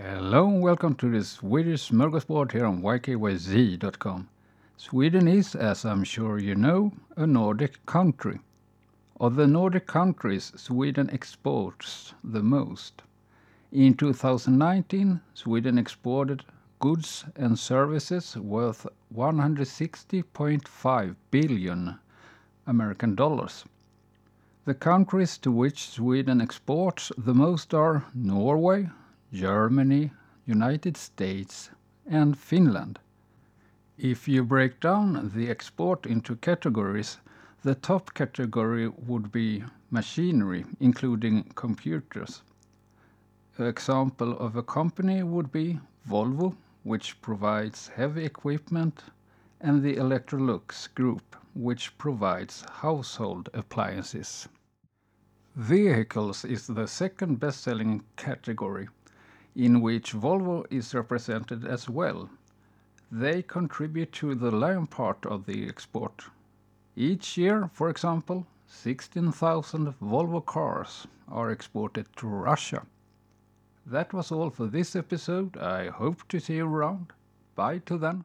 Hello and welcome to the Swedish Smorgasbord here on ykyz.com. Sweden is, as I'm sure you know, a Nordic country. Of the Nordic countries, Sweden exports the most. In 2019, Sweden exported goods and services worth 160.5 billion American dollars. The countries to which Sweden exports the most are Norway, Germany, United States, and Finland. If you break down the export into categories, the top category would be machinery, including computers. An example of a company would be Volvo, which provides heavy equipment, and the Electrolux Group, which provides household appliances. Vehicles is the second best-selling category in which Volvo is represented as well. They contribute to the lion part of the export. Each year, for example, 16,000 Volvo cars are exported to Russia. That was all for this episode. I hope to see you around. Bye till then.